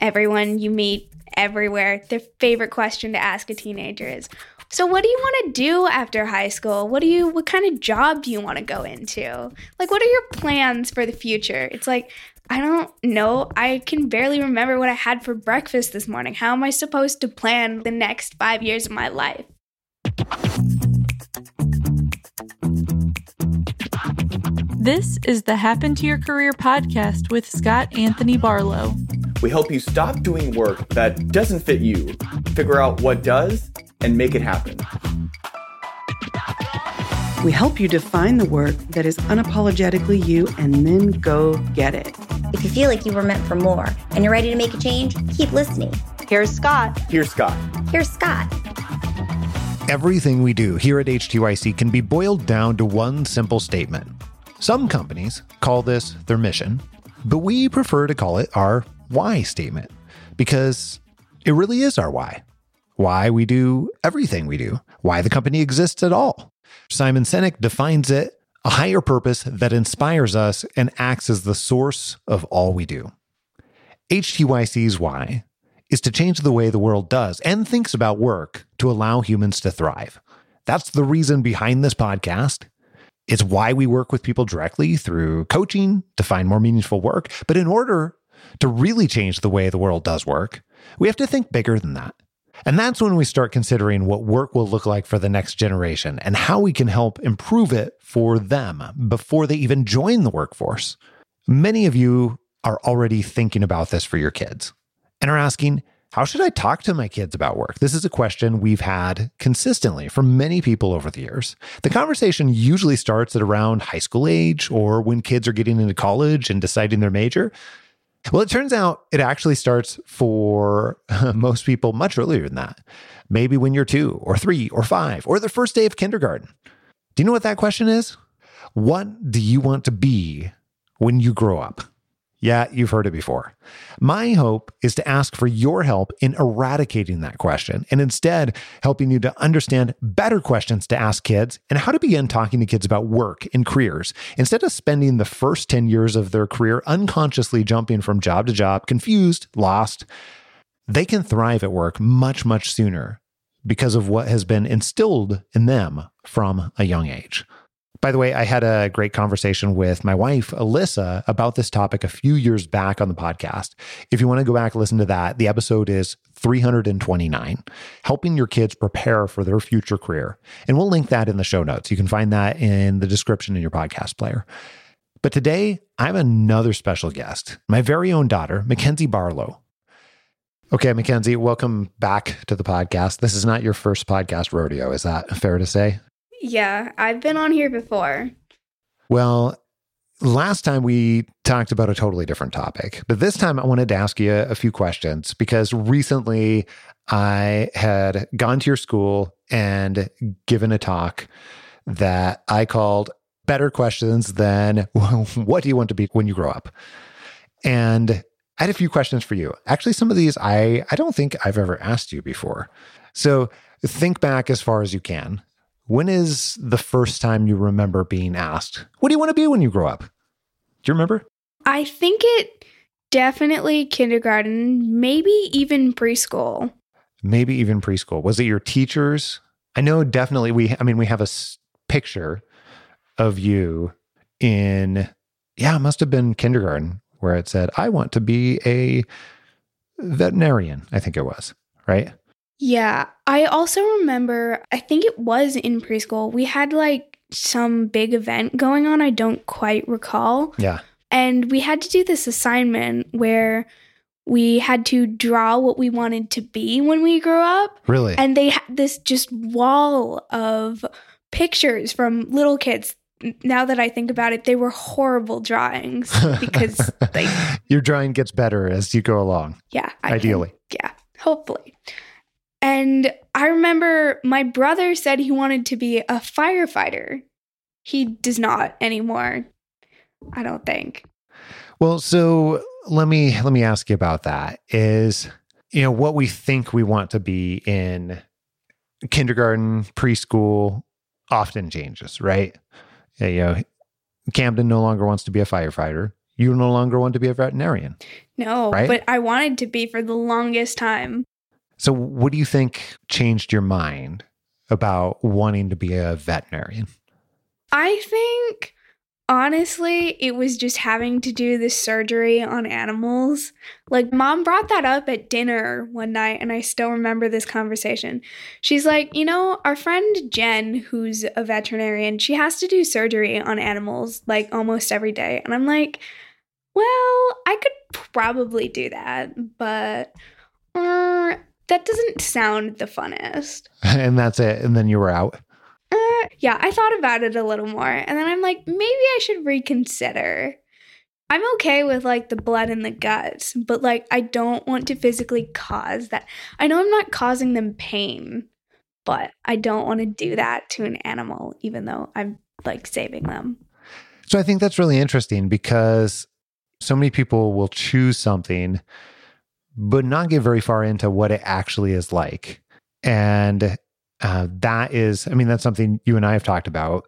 everyone you meet everywhere, their favorite question to ask a teenager is, so what do you want to do after high school? What do you what kind of job do you want to go into? Like what are your plans for the future? It's like I don't know. I can barely remember what I had for breakfast this morning. How am I supposed to plan the next 5 years of my life? This is the Happen to Your Career podcast with Scott Anthony Barlow. We help you stop doing work that doesn't fit you, figure out what does, and make it happen. We help you define the work that is unapologetically you and then go get it. If you feel like you were meant for more and you're ready to make a change, keep listening. Here's Scott. Here's Scott. Here's Scott. Everything we do here at HTYC can be boiled down to one simple statement. Some companies call this their mission, but we prefer to call it our why statement because it really is our why. Why we do everything we do, why the company exists at all. Simon Sinek defines it a higher purpose that inspires us and acts as the source of all we do. HTYC's why is to change the way the world does and thinks about work to allow humans to thrive. That's the reason behind this podcast. It's why we work with people directly through coaching to find more meaningful work. But in order to really change the way the world does work, we have to think bigger than that. And that's when we start considering what work will look like for the next generation and how we can help improve it for them before they even join the workforce. Many of you are already thinking about this for your kids and are asking, how should I talk to my kids about work? This is a question we've had consistently from many people over the years. The conversation usually starts at around high school age or when kids are getting into college and deciding their major. Well, it turns out it actually starts for most people much earlier than that. Maybe when you're two or three or five or the first day of kindergarten. Do you know what that question is? What do you want to be when you grow up? Yeah, you've heard it before. My hope is to ask for your help in eradicating that question and instead helping you to understand better questions to ask kids and how to begin talking to kids about work and careers instead of spending the first 10 years of their career unconsciously jumping from job to job, confused, lost. They can thrive at work much, much sooner because of what has been instilled in them from a young age. By the way, I had a great conversation with my wife, Alyssa, about this topic a few years back on the podcast. If you want to go back and listen to that, the episode is 329, helping your kids prepare for their future career. And we'll link that in the show notes. You can find that in the description in your podcast player. But today, I have another special guest, my very own daughter, Mackenzie Barlow. Okay, Mackenzie, welcome back to the podcast. This is not your first podcast rodeo. Is that fair to say? Yeah, I've been on here before. Well, last time we talked about a totally different topic, but this time I wanted to ask you a few questions because recently I had gone to your school and given a talk that I called Better Questions Than What Do You Want to Be When You Grow Up? And I had a few questions for you. Actually, some of these I, I don't think I've ever asked you before. So think back as far as you can when is the first time you remember being asked, What do you want to be when you grow up? Do you remember? I think it definitely kindergarten, maybe even preschool. Maybe even preschool. Was it your teachers? I know definitely we, I mean, we have a s- picture of you in, yeah, it must have been kindergarten where it said, I want to be a veterinarian, I think it was, right? Yeah. I also remember, I think it was in preschool, we had like some big event going on. I don't quite recall. Yeah. And we had to do this assignment where we had to draw what we wanted to be when we grew up. Really? And they had this just wall of pictures from little kids. Now that I think about it, they were horrible drawings because like your drawing gets better as you go along. Yeah. I ideally. Can, yeah. Hopefully. And I remember my brother said he wanted to be a firefighter. He does not anymore. I don't think. Well, so let me let me ask you about that. Is you know what we think we want to be in kindergarten, preschool often changes, right? You know, Camden no longer wants to be a firefighter. you no longer want to be a veterinarian. No, Right? but I wanted to be for the longest time. So, what do you think changed your mind about wanting to be a veterinarian? I think honestly, it was just having to do the surgery on animals. Like, mom brought that up at dinner one night, and I still remember this conversation. She's like, You know, our friend Jen, who's a veterinarian, she has to do surgery on animals like almost every day. And I'm like, Well, I could probably do that, but uh, that doesn't sound the funnest. and that's it. And then you were out. Uh, yeah, I thought about it a little more, and then I'm like, maybe I should reconsider. I'm okay with like the blood and the guts, but like I don't want to physically cause that. I know I'm not causing them pain, but I don't want to do that to an animal, even though I'm like saving them. So, I think that's really interesting because so many people will choose something, but not get very far into what it actually is like. And uh, that is, I mean, that's something you and I have talked about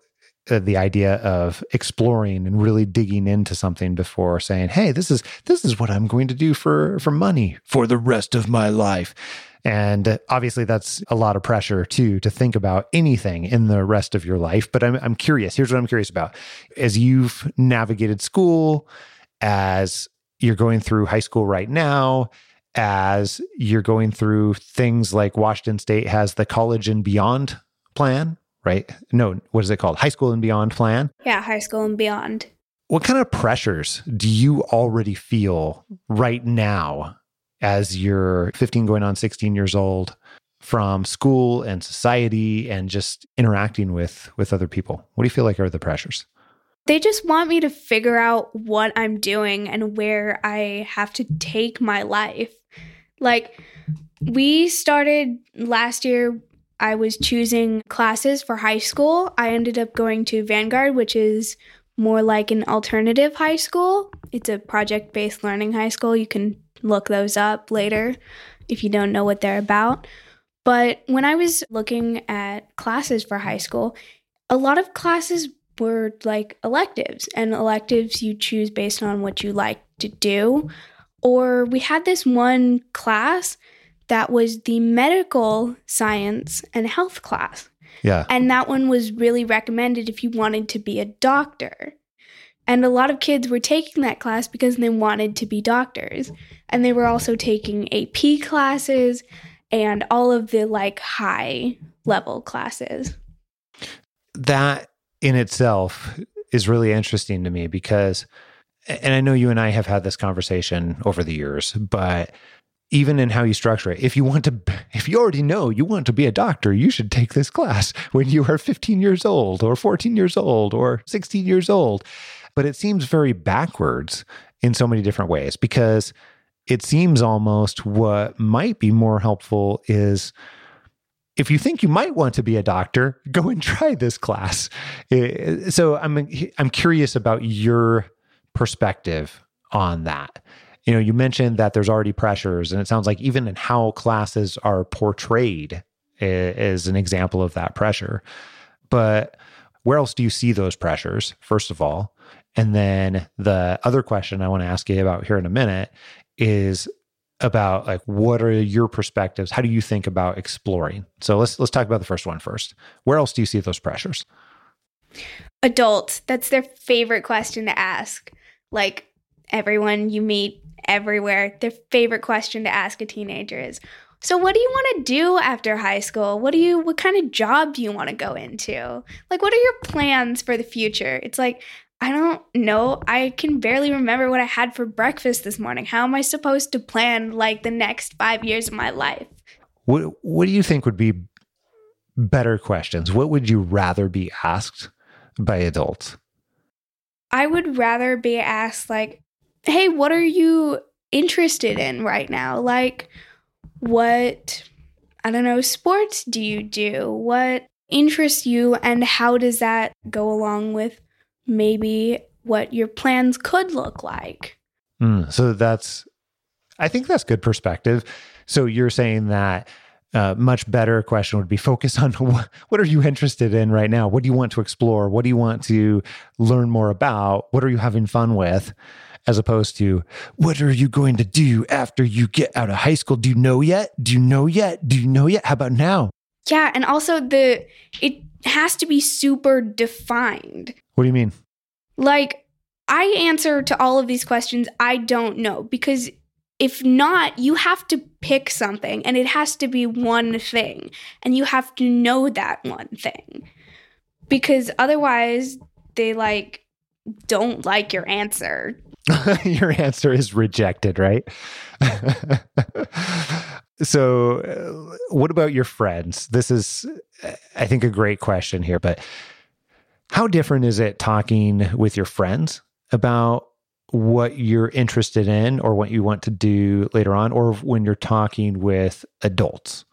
uh, the idea of exploring and really digging into something before saying, "Hey, this is this is what I'm going to do for for money for the rest of my life." And obviously, that's a lot of pressure too to think about anything in the rest of your life. But I'm I'm curious. Here's what I'm curious about: as you've navigated school, as you're going through high school right now, as you're going through things like Washington State has the college and beyond plan, right? No, what is it called? High school and beyond plan. Yeah, high school and beyond. What kind of pressures do you already feel right now as you're 15 going on 16 years old from school and society and just interacting with with other people? What do you feel like are the pressures? They just want me to figure out what I'm doing and where I have to take my life. Like, we started last year, I was choosing classes for high school. I ended up going to Vanguard, which is more like an alternative high school. It's a project based learning high school. You can look those up later if you don't know what they're about. But when I was looking at classes for high school, a lot of classes were like electives, and electives you choose based on what you like to do. Or we had this one class that was the medical science and health class. Yeah. And that one was really recommended if you wanted to be a doctor. And a lot of kids were taking that class because they wanted to be doctors. And they were also taking AP classes and all of the like high level classes. that in itself is really interesting to me because and I know you and I have had this conversation over the years, but even in how you structure it, if you want to if you already know you want to be a doctor, you should take this class when you are 15 years old or 14 years old or 16 years old. But it seems very backwards in so many different ways because it seems almost what might be more helpful is if you think you might want to be a doctor, go and try this class. So I'm I'm curious about your perspective on that. You know, you mentioned that there's already pressures, and it sounds like even in how classes are portrayed is an example of that pressure. But where else do you see those pressures, first of all? And then the other question I want to ask you about here in a minute is about like what are your perspectives? How do you think about exploring? So let's let's talk about the first one first. Where else do you see those pressures? Adults, that's their favorite question to ask. Like everyone you meet everywhere, their favorite question to ask a teenager is so what do you want to do after high school? What do you what kind of job do you want to go into? Like what are your plans for the future? It's like I don't know. I can barely remember what I had for breakfast this morning. How am I supposed to plan like the next 5 years of my life? What what do you think would be better questions? What would you rather be asked by adults? I would rather be asked, like, hey, what are you interested in right now? Like, what, I don't know, sports do you do? What interests you? And how does that go along with maybe what your plans could look like? Mm, so that's, I think that's good perspective. So you're saying that uh, much better question would be focus on what, what are you interested in right now? What do you want to explore? What do you want to learn more about? What are you having fun with? as opposed to what are you going to do after you get out of high school? Do you know yet? Do you know yet? Do you know yet? How about now? Yeah, and also the it has to be super defined. What do you mean? Like I answer to all of these questions I don't know because if not, you have to pick something and it has to be one thing and you have to know that one thing. Because otherwise they like don't like your answer. Your answer is rejected, right? so, uh, what about your friends? This is, uh, I think, a great question here, but how different is it talking with your friends about what you're interested in or what you want to do later on, or when you're talking with adults?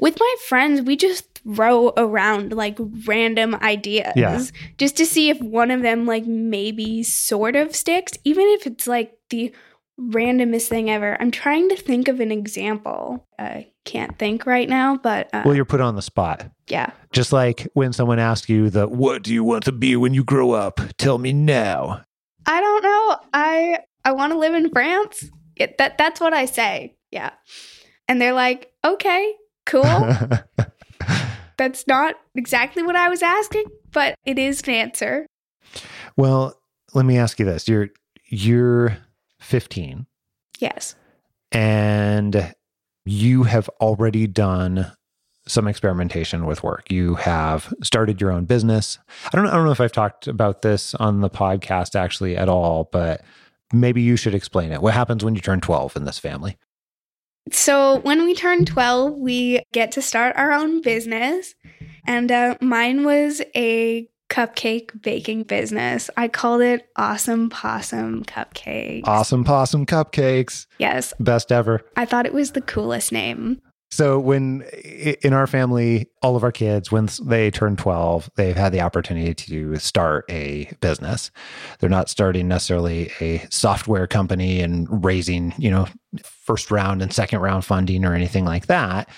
With my friends, we just throw around like random ideas Yeah. just to see if one of them like maybe sort of sticks, even if it's like the randomest thing ever. I'm trying to think of an example. I can't think right now, but uh, Well, you're put on the spot. yeah. Just like when someone asks you the what do you want to be when you grow up? Tell me now. I don't know. I I want to live in France. That that's what I say. Yeah. And they're like, "Okay, cool." that's not exactly what I was asking, but it is an answer. well, let me ask you this. You're you're 15 Yes. and you have already done some experimentation with work. You have started your own business. I don't know, I don't know if I've talked about this on the podcast actually at all, but maybe you should explain it. What happens when you turn 12 in this family? So when we turn 12, we get to start our own business. And uh, mine was a cupcake baking business. I called it Awesome Possum Cupcakes. Awesome possum cupcakes. Yes, Best ever. I thought it was the coolest name. So when in our family, all of our kids, when they turn 12, they've had the opportunity to start a business. They're not starting necessarily a software company and raising, you know, first round and second round funding or anything like that.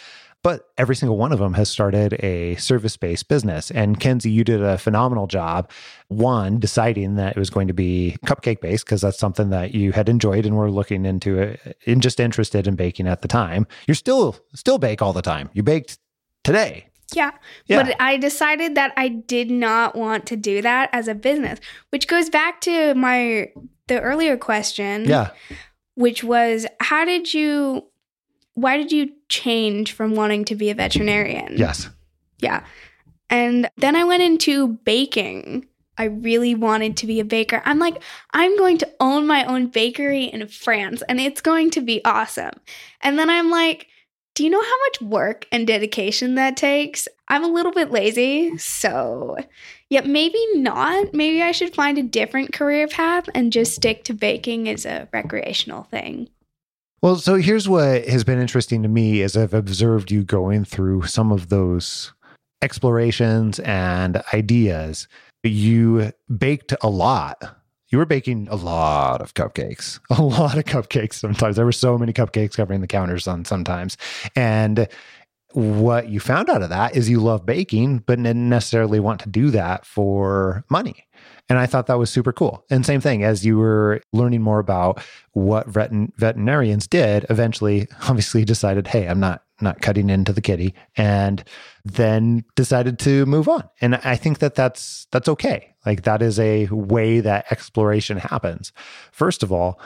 But every single one of them has started a service based business. And Kenzie, you did a phenomenal job. One, deciding that it was going to be cupcake based, because that's something that you had enjoyed and were looking into it and just interested in baking at the time. You're still still bake all the time. You baked today. Yeah. Yeah. But I decided that I did not want to do that as a business, which goes back to my the earlier question. Yeah. which was how did you why did you change from wanting to be a veterinarian? Yes. Yeah. And then I went into baking. I really wanted to be a baker. I'm like, I'm going to own my own bakery in France and it's going to be awesome. And then I'm like, do you know how much work and dedication that takes? I'm a little bit lazy. So, yeah, maybe not. Maybe I should find a different career path and just stick to baking as a recreational thing. Well, so here's what has been interesting to me as I've observed you going through some of those explorations and ideas. You baked a lot. You were baking a lot of cupcakes, a lot of cupcakes sometimes. There were so many cupcakes covering the counters on sometimes. And what you found out of that is you love baking, but didn't necessarily want to do that for money. And I thought that was super cool. And same thing as you were learning more about what veterin- veterinarians did, eventually obviously decided, hey, I'm not not cutting into the kitty and then decided to move on. And I think that that's that's okay. Like that is a way that exploration happens. First of all,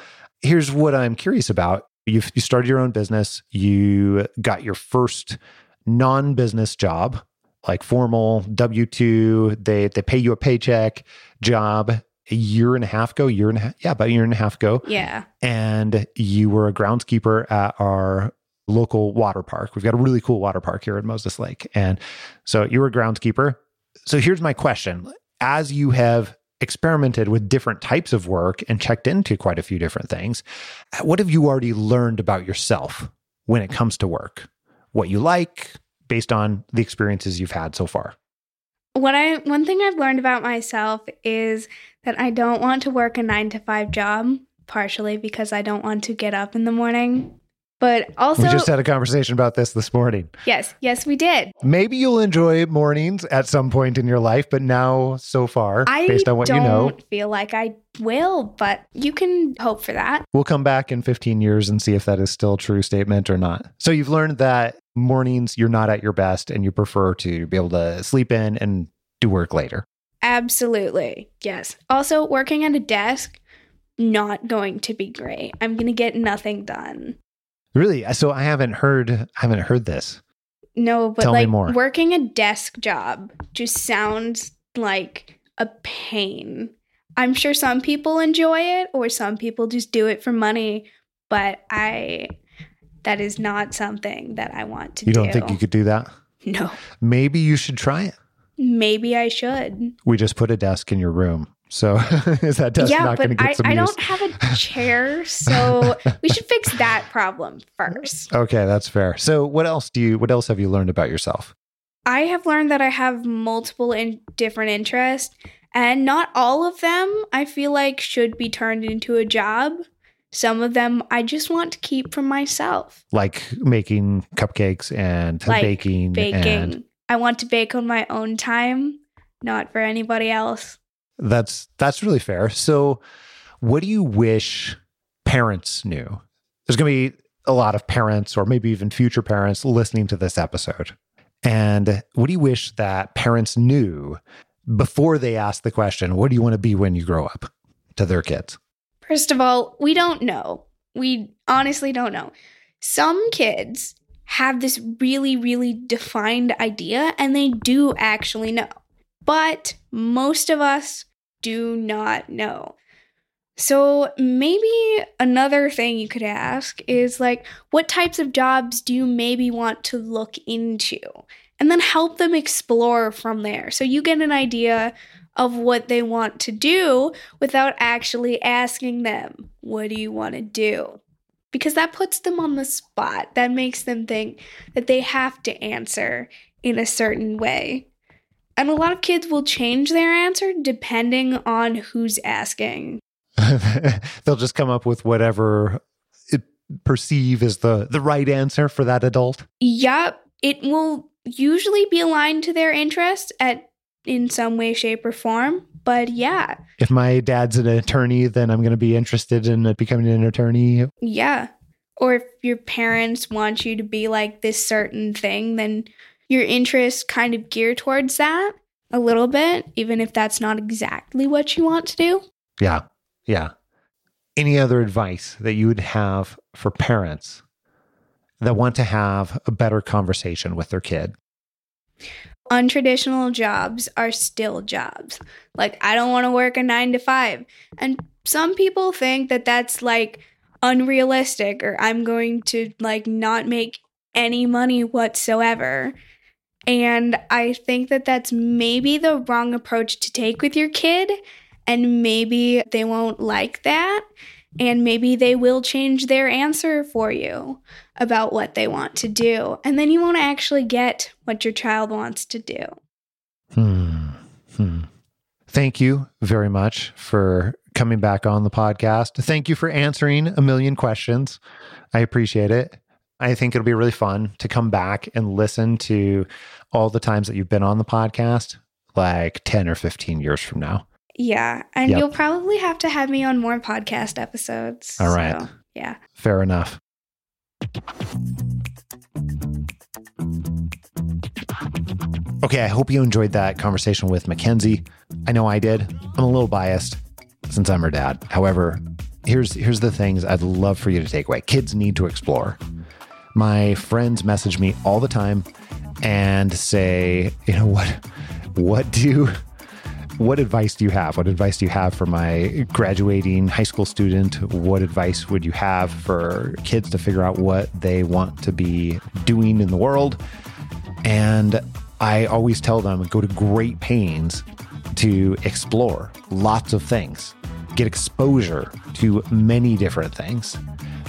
here's what I'm curious about. You you started your own business, you got your first non-business job, like formal W2, they they pay you a paycheck job a year and a half ago, year and a half, yeah, about a year and a half ago Yeah. and you were a groundskeeper at our local water park. We've got a really cool water park here at Moses Lake. And so you were a groundskeeper. So here's my question. As you have experimented with different types of work and checked into quite a few different things, what have you already learned about yourself when it comes to work? What you like based on the experiences you've had so far? What I one thing I've learned about myself is that I don't want to work a 9 to 5 job, partially because I don't want to get up in the morning. But also, we just had a conversation about this this morning. yes, yes, we did. Maybe you'll enjoy mornings at some point in your life, but now, so far, I based on what don't you know, feel like I will, but you can hope for that. we'll come back in 15 years and see if that is still a true statement or not. So you've learned that mornings you're not at your best and you prefer to be able to sleep in and do work later. Absolutely. Yes. Also, working at a desk, not going to be great. I'm going to get nothing done. Really? Uh, so I haven't heard I haven't heard this. No, but Tell like more. working a desk job just sounds like a pain. I'm sure some people enjoy it or some people just do it for money, but I that is not something that I want to You do. don't think you could do that? No. Maybe you should try it. Maybe I should. We just put a desk in your room. So is that desk yeah, not going to but get I, some I use? don't have a chair, so we should fix that problem first. Okay, that's fair. So what else do you what else have you learned about yourself? I have learned that I have multiple in different interests, and not all of them I feel like should be turned into a job. Some of them I just want to keep for myself. Like making cupcakes and Like baking, Baking. and I want to bake on my own time, not for anybody else. That's that's really fair. So, what do you wish parents knew? There's going to be a lot of parents, or maybe even future parents, listening to this episode. And what do you wish that parents knew before they ask the question, "What do you want to be when you grow up?" to their kids? First of all, we don't know. We honestly don't know. Some kids have this really, really defined idea and they do actually know. But most of us do not know. So maybe another thing you could ask is like, what types of jobs do you maybe want to look into? And then help them explore from there. So you get an idea of what they want to do without actually asking them, What do you want to do? Because that puts them on the spot. That makes them think that they have to answer in a certain way. And a lot of kids will change their answer depending on who's asking. They'll just come up with whatever it perceive as the the right answer for that adult. Yup, it will usually be aligned to their interests at in some way, shape, or form. But yeah, If my dad's an attorney, then I'm going to be interested in becoming an attorney. Yeah. Or if your parents want you to be like this certain thing, then your interests kind of gear towards that a little bit, even if that's not exactly what you want to do. Yeah. Yeah. Any other advice that you would have for parents that want to have a better conversation with their kid? Untraditional jobs are still jobs. Like, I don't want to work a nine to five. And some people think that that's like unrealistic or I'm going to like not make any money whatsoever. And I think that that's maybe the wrong approach to take with your kid. And maybe they won't like that. And maybe they will change their answer for you about what they want to do. And then you won't actually get what your child wants to do. Hmm. Hmm. Thank you very much for coming back on the podcast. Thank you for answering a million questions. I appreciate it. I think it'll be really fun to come back and listen to all the times that you've been on the podcast, like 10 or 15 years from now. Yeah. And Yep. you'll probably have to have me on more podcast episodes. All right. So, yeah. Fair enough. Okay, I hope you enjoyed that conversation with Mackenzie. I know I did. I'm a little biased since I'm her dad. However, here's here's the things I'd love for you to take away. Kids need to explore. My friends message me all the time and say, you know what what do what advice do you have? What advice do you have for my graduating high school student? What advice would you have for kids to figure out what they want to be doing in the world? And I always tell them go to great pains to explore lots of things, get exposure to many different things.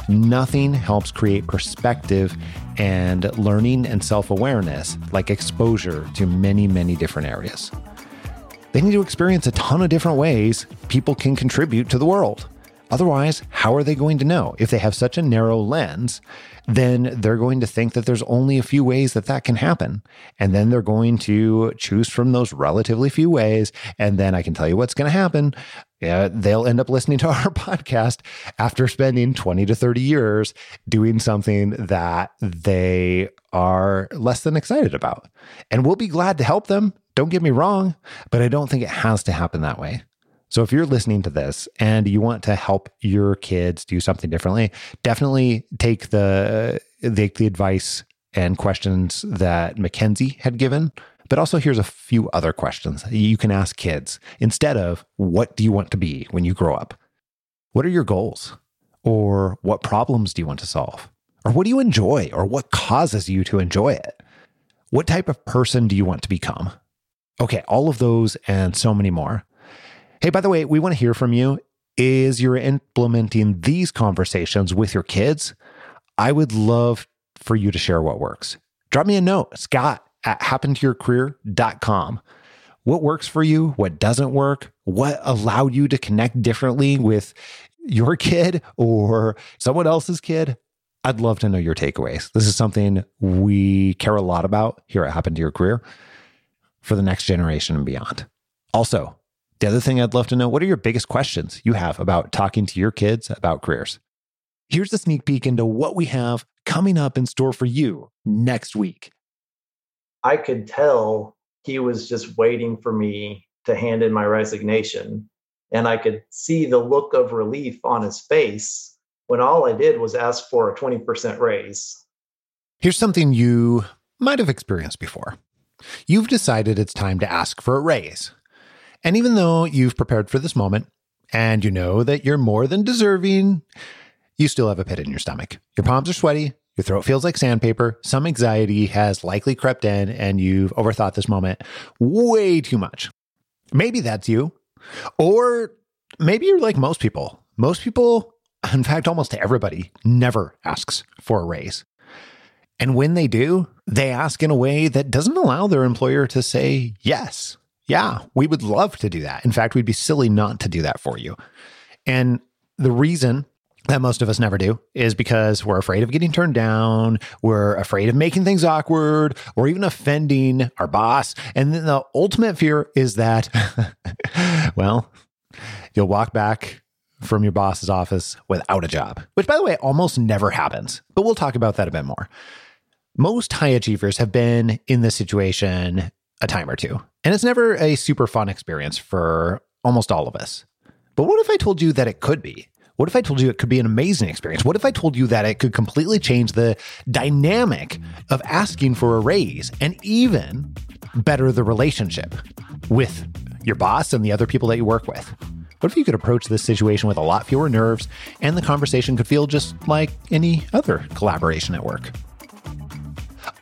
Nothing helps create perspective and learning and self awareness like exposure to many, many different areas they need to experience a ton of different ways people can contribute to the world. Otherwise, how are they going to know? If they have such a narrow lens, then they're going to think that there's only a few ways that that can happen. And then they're going to choose from those relatively few ways. And then I can tell you what's going to happen. Yeah, they'll end up listening to our podcast after spending 20 to 30 years doing something that they are less than excited about. And we'll be glad to help them. Don't get me wrong, but I don't think it has to happen that way. So if you're listening to this and you want to help your kids do something differently, definitely take the take the advice and questions that Mackenzie had given. But also here's a few other questions you can ask kids instead of what do you want to be when you grow up? What are your goals? Or what problems do you want to solve? Or what do you enjoy? Or what causes you to enjoy it? What type of person do you want to become? Okay, all of those and so many more. Hey, by the way, we want to hear from you. Is you're implementing these conversations with your kids? I would love for you to share what works. Drop me a note, Scott at happentoyourcareer.com. What works for you? What doesn't work? What allowed you to connect differently with your kid or someone else's kid? I'd love to know your takeaways. This is something we care a lot about here at Happen to Your Career for the next generation and beyond. Also, the other thing I'd love to know what are your biggest questions you have about talking to your kids about careers? Here's a sneak peek into what we have coming up in store for you next week. I could tell he was just waiting for me to hand in my resignation. And I could see the look of relief on his face when all I did was ask for a 20% raise. Here's something you might have experienced before. You've decided it's time to ask for a raise. And even though you've prepared for this moment and you know that you're more than deserving, you still have a pit in your stomach. Your palms are sweaty, your throat feels like sandpaper, some anxiety has likely crept in, and you've overthought this moment way too much. Maybe that's you. Or maybe you're like most people. Most people, in fact, almost everybody, never asks for a raise. And when they do, they ask in a way that doesn't allow their employer to say yes. Yeah, we would love to do that. In fact, we'd be silly not to do that for you. And the reason that most of us never do is because we're afraid of getting turned down. We're afraid of making things awkward or even offending our boss. And then the ultimate fear is that, well, you'll walk back from your boss's office without a job, which, by the way, almost never happens. But we'll talk about that a bit more. Most high achievers have been in this situation a time or two. And it's never a super fun experience for almost all of us. But what if I told you that it could be? What if I told you it could be an amazing experience? What if I told you that it could completely change the dynamic of asking for a raise and even better the relationship with your boss and the other people that you work with? What if you could approach this situation with a lot fewer nerves and the conversation could feel just like any other collaboration at work?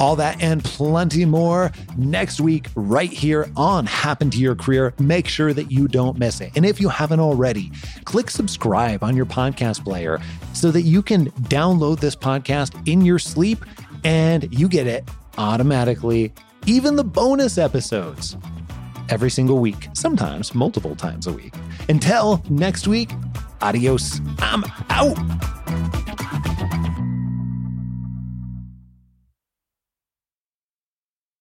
All that and plenty more next week, right here on Happen to Your Career. Make sure that you don't miss it. And if you haven't already, click subscribe on your podcast player so that you can download this podcast in your sleep and you get it automatically, even the bonus episodes every single week, sometimes multiple times a week. Until next week, adios. I'm out.